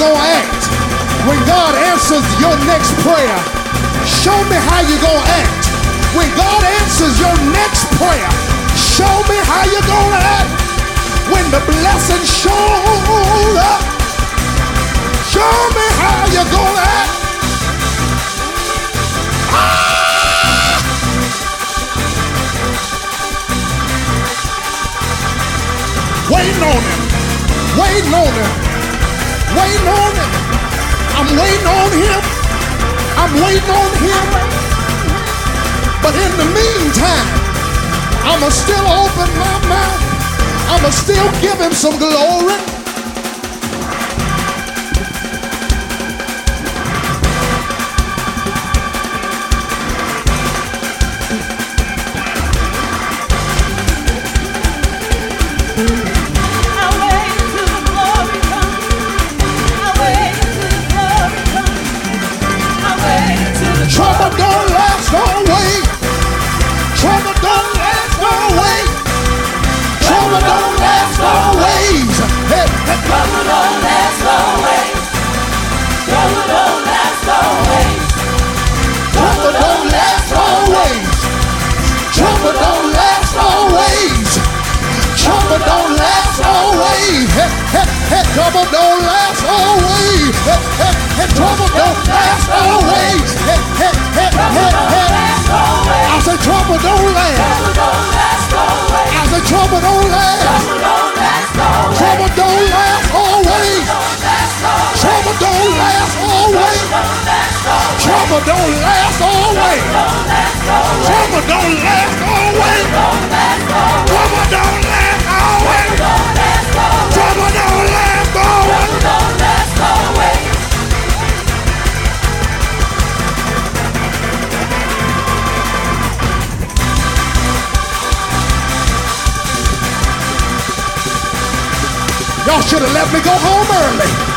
Gonna act when God answers your next prayer. Show me how you gonna act when God answers your next prayer. Show me how you gonna act when the blessing shows up. Show me how you gonna act. Ah! Waiting on him, waiting on him, waiting on him. I'm waiting on him. I'm waiting on him. But in the meantime, I'ma still open my mouth. I'ma still give him some glory. Trouble don't last always. Trouble don't last always. Hey, hey, hey, hey, hey. I say trouble don't last. Last always. I say trouble don't last. Trouble don't last always. Trouble don't last always. Trouble don't last always. Trouble don't last always. Trouble don't should have let me go home early.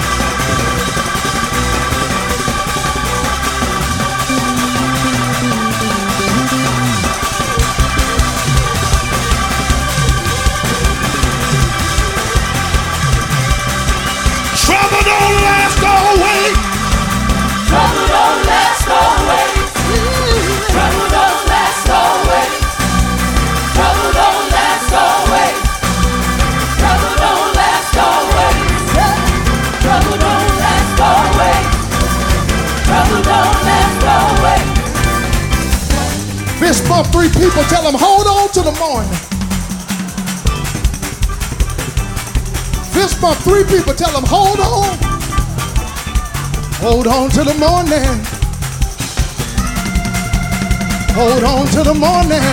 Bump three people, tell them hold on to the morning. Fist bump three people, tell them hold on. Hold on to the morning. Hold on to the morning.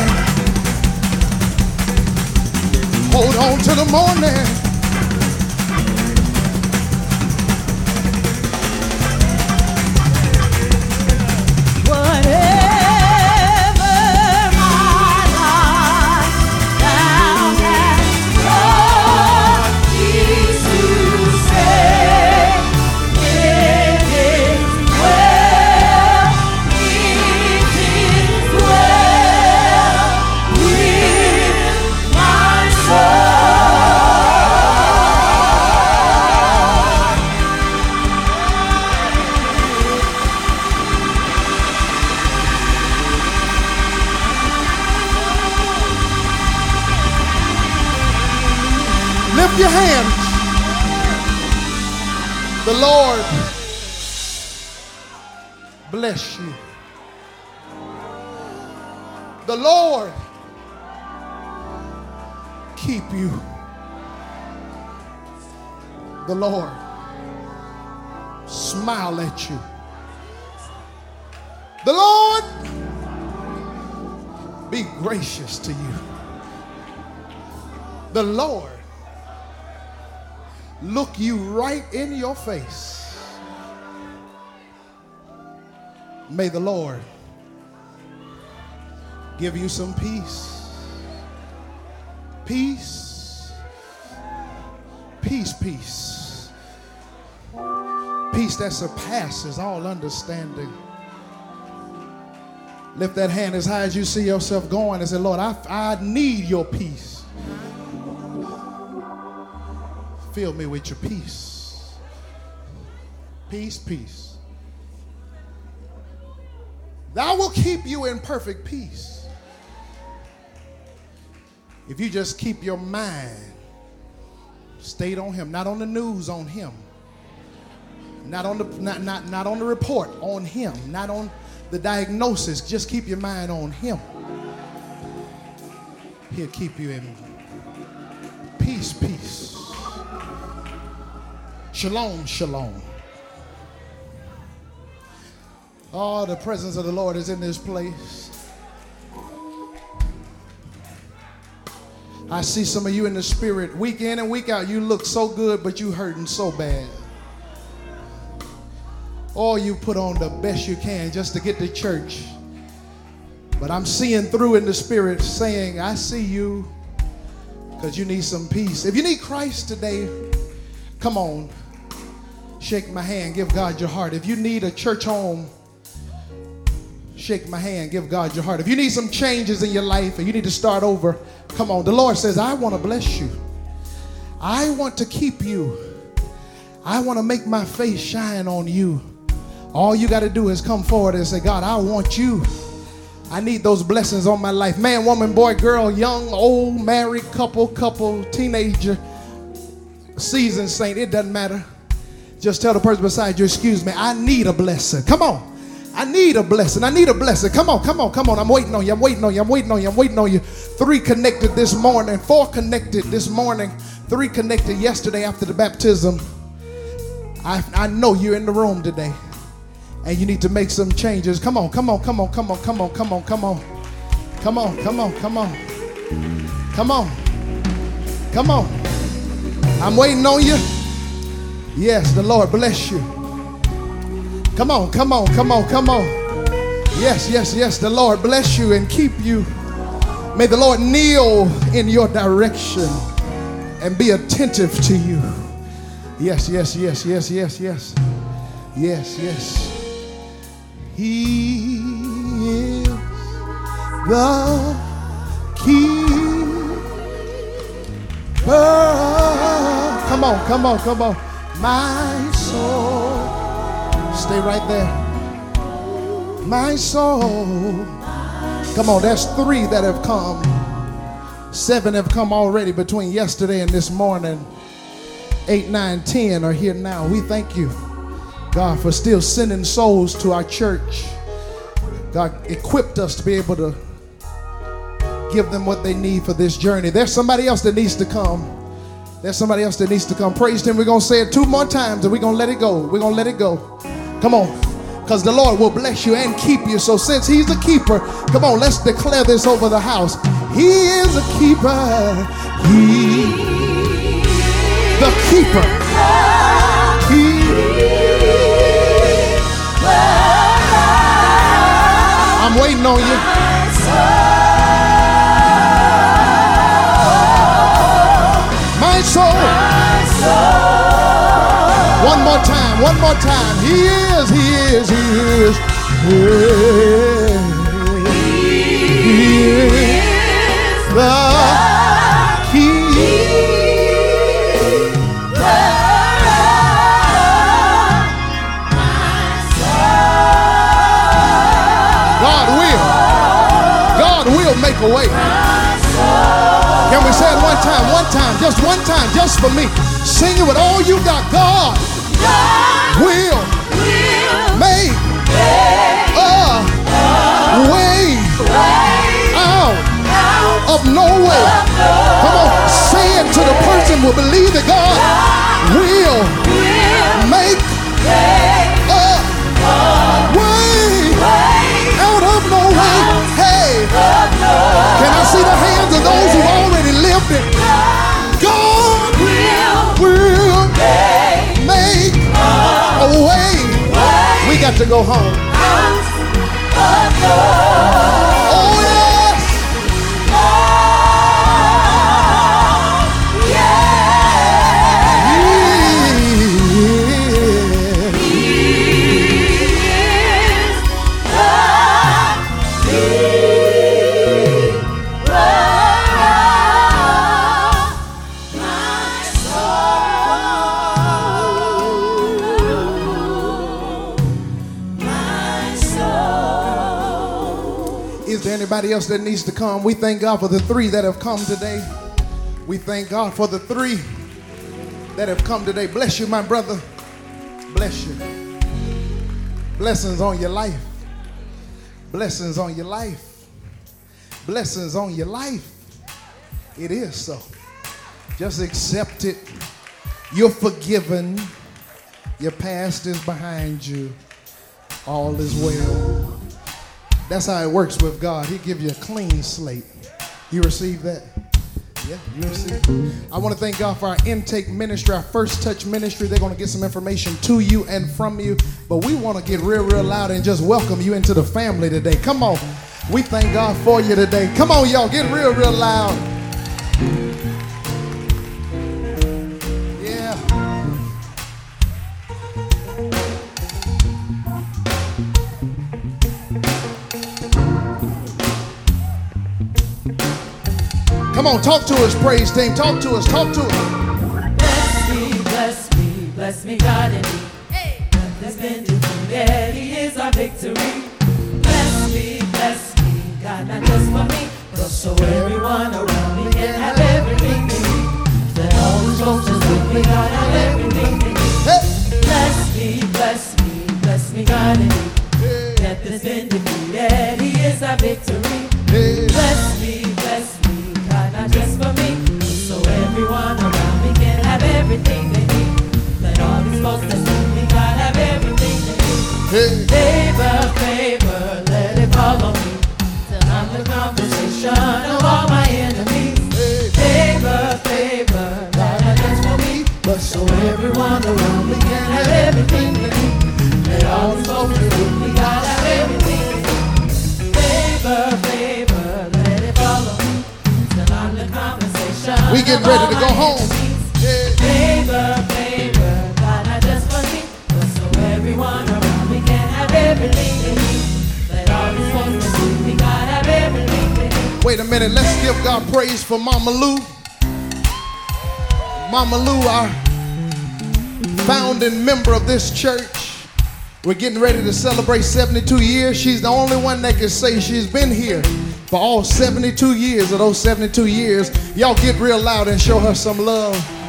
Hold on to the morning. Lift your hands. The Lord bless you. The Lord keep you. The Lord smile at you. The Lord be gracious to you. The Lord look you right in your face. May the Lord give you some peace. Peace. Peace, peace. Peace that surpasses all understanding. Lift that hand as high as you see yourself going and say, Lord, I, I need your peace. Fill me with your peace. Peace, peace. Thou will keep you in perfect peace. If you just keep your mind stayed on him, not on the news, on him. Not on the not, not, not on the report, on him, not on the diagnosis. Just keep your mind on him. He'll keep you in peace, peace. Shalom, shalom. Oh, the presence of the Lord is in this place. I see some of you in the spirit. Week in and week out, you look so good, but you hurting so bad. Or you put on the best you can just to get to church. But I'm seeing through in the spirit saying, I see you because you need some peace. If you need Christ today, come on. Shake my hand, give God your heart. If you need a church home, shake my hand, give God your heart. If you need some changes in your life and you need to start over, come on. The Lord says, I want to bless you. I want to keep you. I want to make my face shine on you. All you got to do is come forward and say, God, I want you. I need those blessings on my life. Man, woman, boy, girl, young, old, married, couple, couple, teenager, seasoned saint, it doesn't matter. Just tell the person beside you, excuse me, I need a blessing. Come on. I need a blessing. I need a blessing. Come on, come on, come on. I'm waiting on you. I'm waiting on you. I'm waiting on you. I'm waiting on you. Three connected this morning, four connected this morning, three connected yesterday after the baptism. I, I know you're in the room today and you need to make some changes. Come on, come on, come on, come on, come on, come on, come on. Come on, come on, come on. Come on. Come on. I'm waiting on you. Yes, the Lord bless you. Come on, come on, come on, come on. Yes, yes, yes, the Lord bless you and keep you. May the Lord kneel in your direction and be attentive to you. Yes, yes, yes, yes, yes, yes. Yes, yes. He is the keeper. Come on, come on, come on. My soul. Stay right there. My soul. Come on, that's three that have come. Seven have come already between yesterday and this morning. Eight, nine, ten are here now. We thank you. God, for still sending souls to our church. God equipped us to be able to give them what they need for this journey. There's somebody else that needs to come. There's somebody else that needs to come. Praise Him. We're going to say it two more times and we're going to let it go. We're going to let it go. Come on. Because the Lord will bless you and keep you. So, since He's the keeper, come on, let's declare this over the house. He is a keeper. He, the keeper. He, I'm waiting on you. One more time, one more time. He is, he is, he is. He is the God will. God will make a way. Can we say it one time? One time, just one time, just for me. Sing it with all you got. God way out of no way. Come on, say it to the person who believe that God will make a way out of no way. Hey, can I see the hands of those who already lived it? God will make a way. We got to go home. Oh, Is there anybody else that needs to come? We thank God for the three that have come today. We thank God for the three that have come today. Bless you, my brother. Bless you. Blessings on your life. Blessings on your life. Blessings on your life. It is so. Just accept it. You're forgiven. Your past is behind you. All is well. That's how it works with God. He give you a clean slate. You receive that? Yeah, you receive. I want to thank God for our intake ministry, our first touch ministry. They're going to get some information to you and from you. But we want to get real, real loud and just welcome you into the family today. Come on. We thank God for you today. Come on, y'all. Get real, real loud. Come on, talk to us, praise team. Talk to us, talk to us. Bless me, bless me, bless me, God and me. There's been defeated, He is our victory. Bless me, bless me, God, not just for me, but so everyone around me can have everything they need. Let all who's closest with me, God, have everything they need. Hey. Bless me, bless me, bless me, God and me. Death has been defeated, He is our victory. Everything they need. Let all these folks that see me, have everything they need. Hey. Favor, favor, let it follow me. Till I'm the conversation of all my enemies. Favor, favor, God, not for me, but so everyone around me can have everything they need. Let all these folks that with me, have everything they need. Favor, favor, let it follow me. Till I'm the conversation. We of ready to go home. Minute, let's give God praise for Mama Lou. Mama Lou, our founding member of this church. We're getting ready to celebrate 72 years. She's the only one that can say she's been here for all 72 years of those 72 years. Y'all get real loud and show her some love.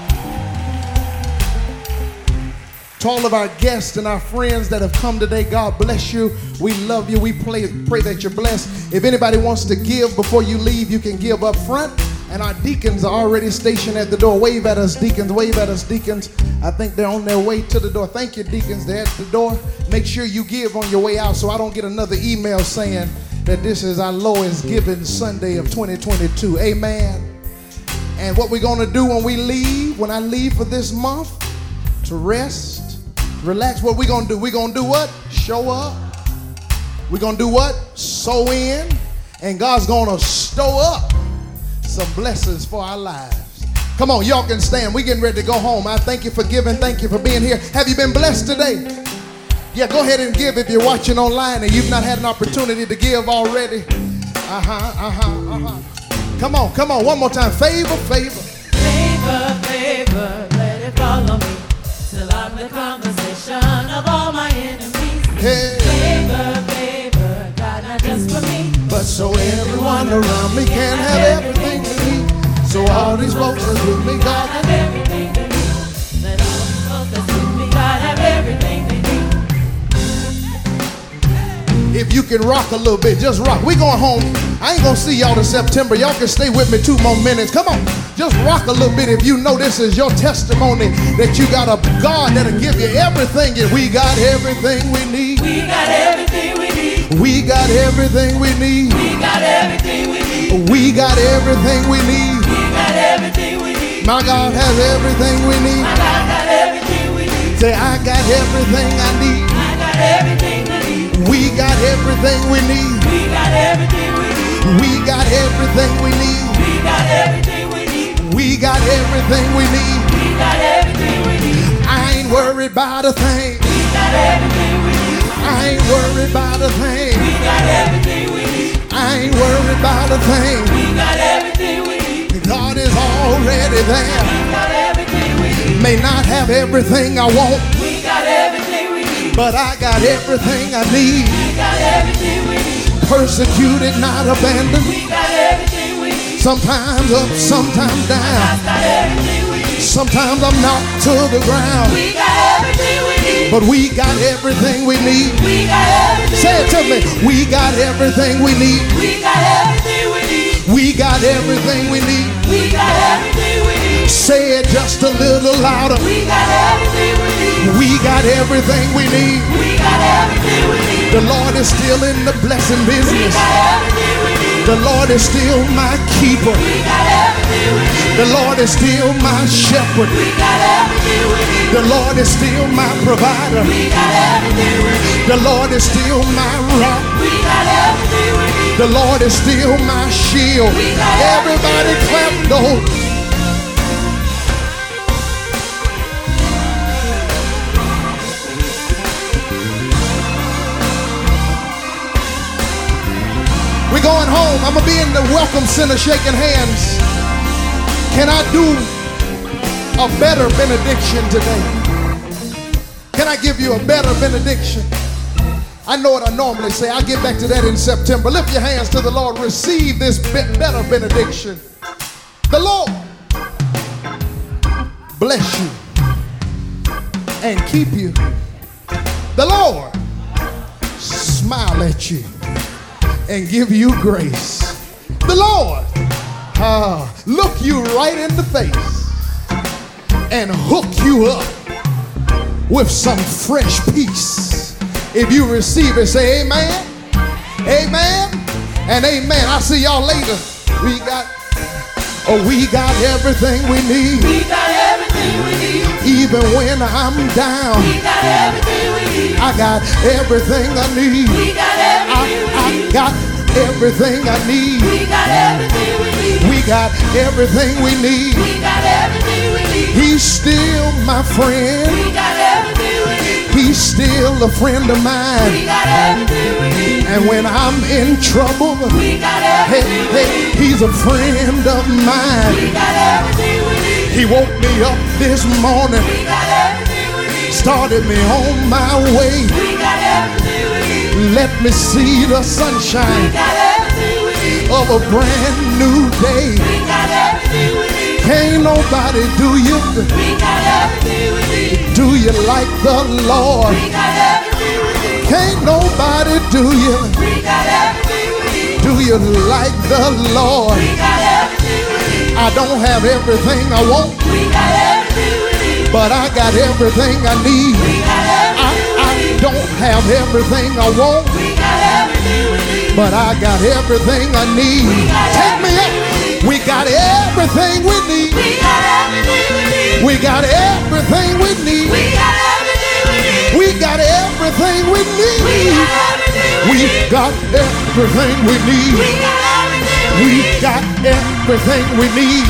To all of our guests and our friends that have come today, God bless you. We love you. We pray, pray that you're blessed. If anybody wants to give before you leave, you can give up front. And our deacons are already stationed at the door. Wave at us, deacons. Wave at us, deacons. I think they're on their way to the door. Thank you, deacons. They're at the door. Make sure you give on your way out so I don't get another email saying that this is our lowest giving Sunday of 2022. Amen. And what we're going to do when we leave, when I leave for this month, to rest, relax. What we gonna do? we gonna do what? Show up. we gonna do what? Sow in. And God's gonna stow up some blessings for our lives. Come on, y'all can stand. We getting ready to go home. I thank you for giving. Thank you for being here. Have you been blessed today? Yeah, go ahead and give if you're watching online and you've not had an opportunity to give already. Uh-huh, uh-huh, uh-huh. Come on, come on, one more time. Favor, favor. Favor, favor, let it follow me. Till I'm the conversation of all my enemies. Hey. Favor, favor, God, not just for me. But so everyone around me can have everything they need. So all these folks that's with me, God, have everything if you can rock a little bit, just rock. We going home. I ain't gonna see y'all in September. Y'all can stay with me two more minutes. Come on, just rock a little bit if you know this is your testimony that you got a God that'll give you everything. And we got everything we need. We got everything we need. We got everything we need. We got everything we need. We got everything we need. We got everything we need. My God has everything we need. My God got everything we need. Say, I got everything I need. I got everything we got everything we need. We got everything we need. We got everything we need. We got everything we need. We got everything we need. We got everything we need. I ain't worried about a thing. We got everything we need. I ain't worried about a thing. We got everything we need. I ain't worried about a thing. We got everything we need. God is already there. We got everything we need. May not have everything I want, but I got everything I need. We got everything we need. persecuted, not abandoned. We got everything we need. Sometimes up, sometimes down. Got everything we need. Sometimes I'm knocked to the ground. We got everything we need. But we got everything we need. We got everything Say it to me. We got everything we need. We got everything we need. We got everything we need. We got everything we need. Say it just a little louder. We got everything we need. We got everything we need. We got everything we need. The Lord is still in the blessing We business. got everything we need. The Lord is still my keeper. We got everything we need. The Lord is still my shepherd. We got everything we need. The Lord is still my provider. We got everything we need. The Lord is still my rock. We got everything we need. The Lord is still my shield. Everybody clap those. Going home. I'm gonna be in the welcome center shaking hands. Can I do a better benediction today? Can I give you a better benediction? I know what I normally say. I'll get back to that in September. Lift your hands to the Lord. Receive this be- better benediction. The Lord bless you and keep you. The Lord smile at you and give you grace. The Lord ah, look you right in the face and hook you up with some fresh peace. If you receive it, say amen, amen, and amen. I'll see y'all later. We got, oh, we got everything we need. We got everything we need. Even when I'm down, We got everything we need. I got everything I need. We got everything we I need. got everything I need. We got everything we need. We got everything we need. We got everything we need. He's still my friend. We got everything we need. He's still a friend of mine. We got everything we need. And when I'm in trouble, We got hey, everything we hey, need. he's a friend of mine. We got everything we need. He woke me up this morning, We got everything we need. started me on my way. We got everything we need. Let me see the sunshine of a brand new day. We got everything. Can't nobody do you, We got everything do you like the Lord. We got everything. Can't nobody do you, We got everything do you like the Lord. We got everything. I don't have everything I want, We got everything but I got everything I need. Don't have everything I want, We got everything we need. but I got everything I need. Take me up. We got everything we need. We got everything we need. We got everything we need. We got everything we need. We got everything we need. We need. We got everything we We need.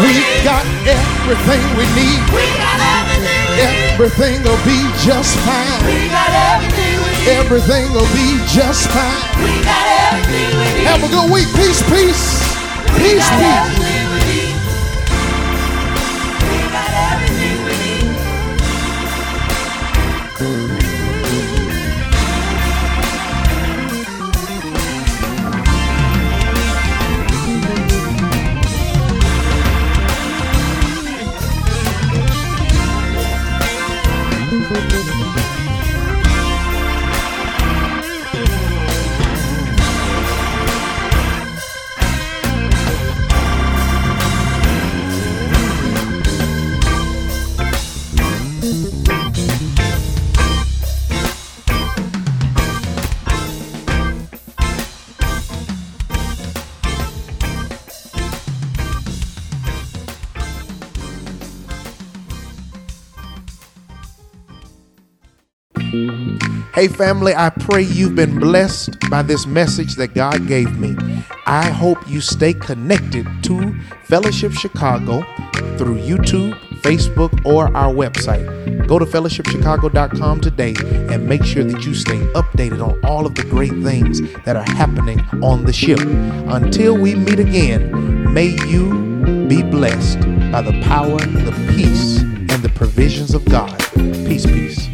We got everything we We need. Everything we We need. got everything we need. We got everything we We need. got everything we need. We got everything we need. Everything will be just fine. We got everything we need. Everything will be just fine. We got everything we need. Have a good week. Peace, peace. We Peace, peace. Hey, family, I pray you've been blessed by this message that God gave me. I hope you stay connected to Fellowship Chicago through YouTube, Facebook, or our website. Go to fellowshipchicago.com today and make sure that you stay updated on all of the great things that are happening on the ship. Until we meet again, may you be blessed by the power, the peace, and the provisions of God. Peace, peace.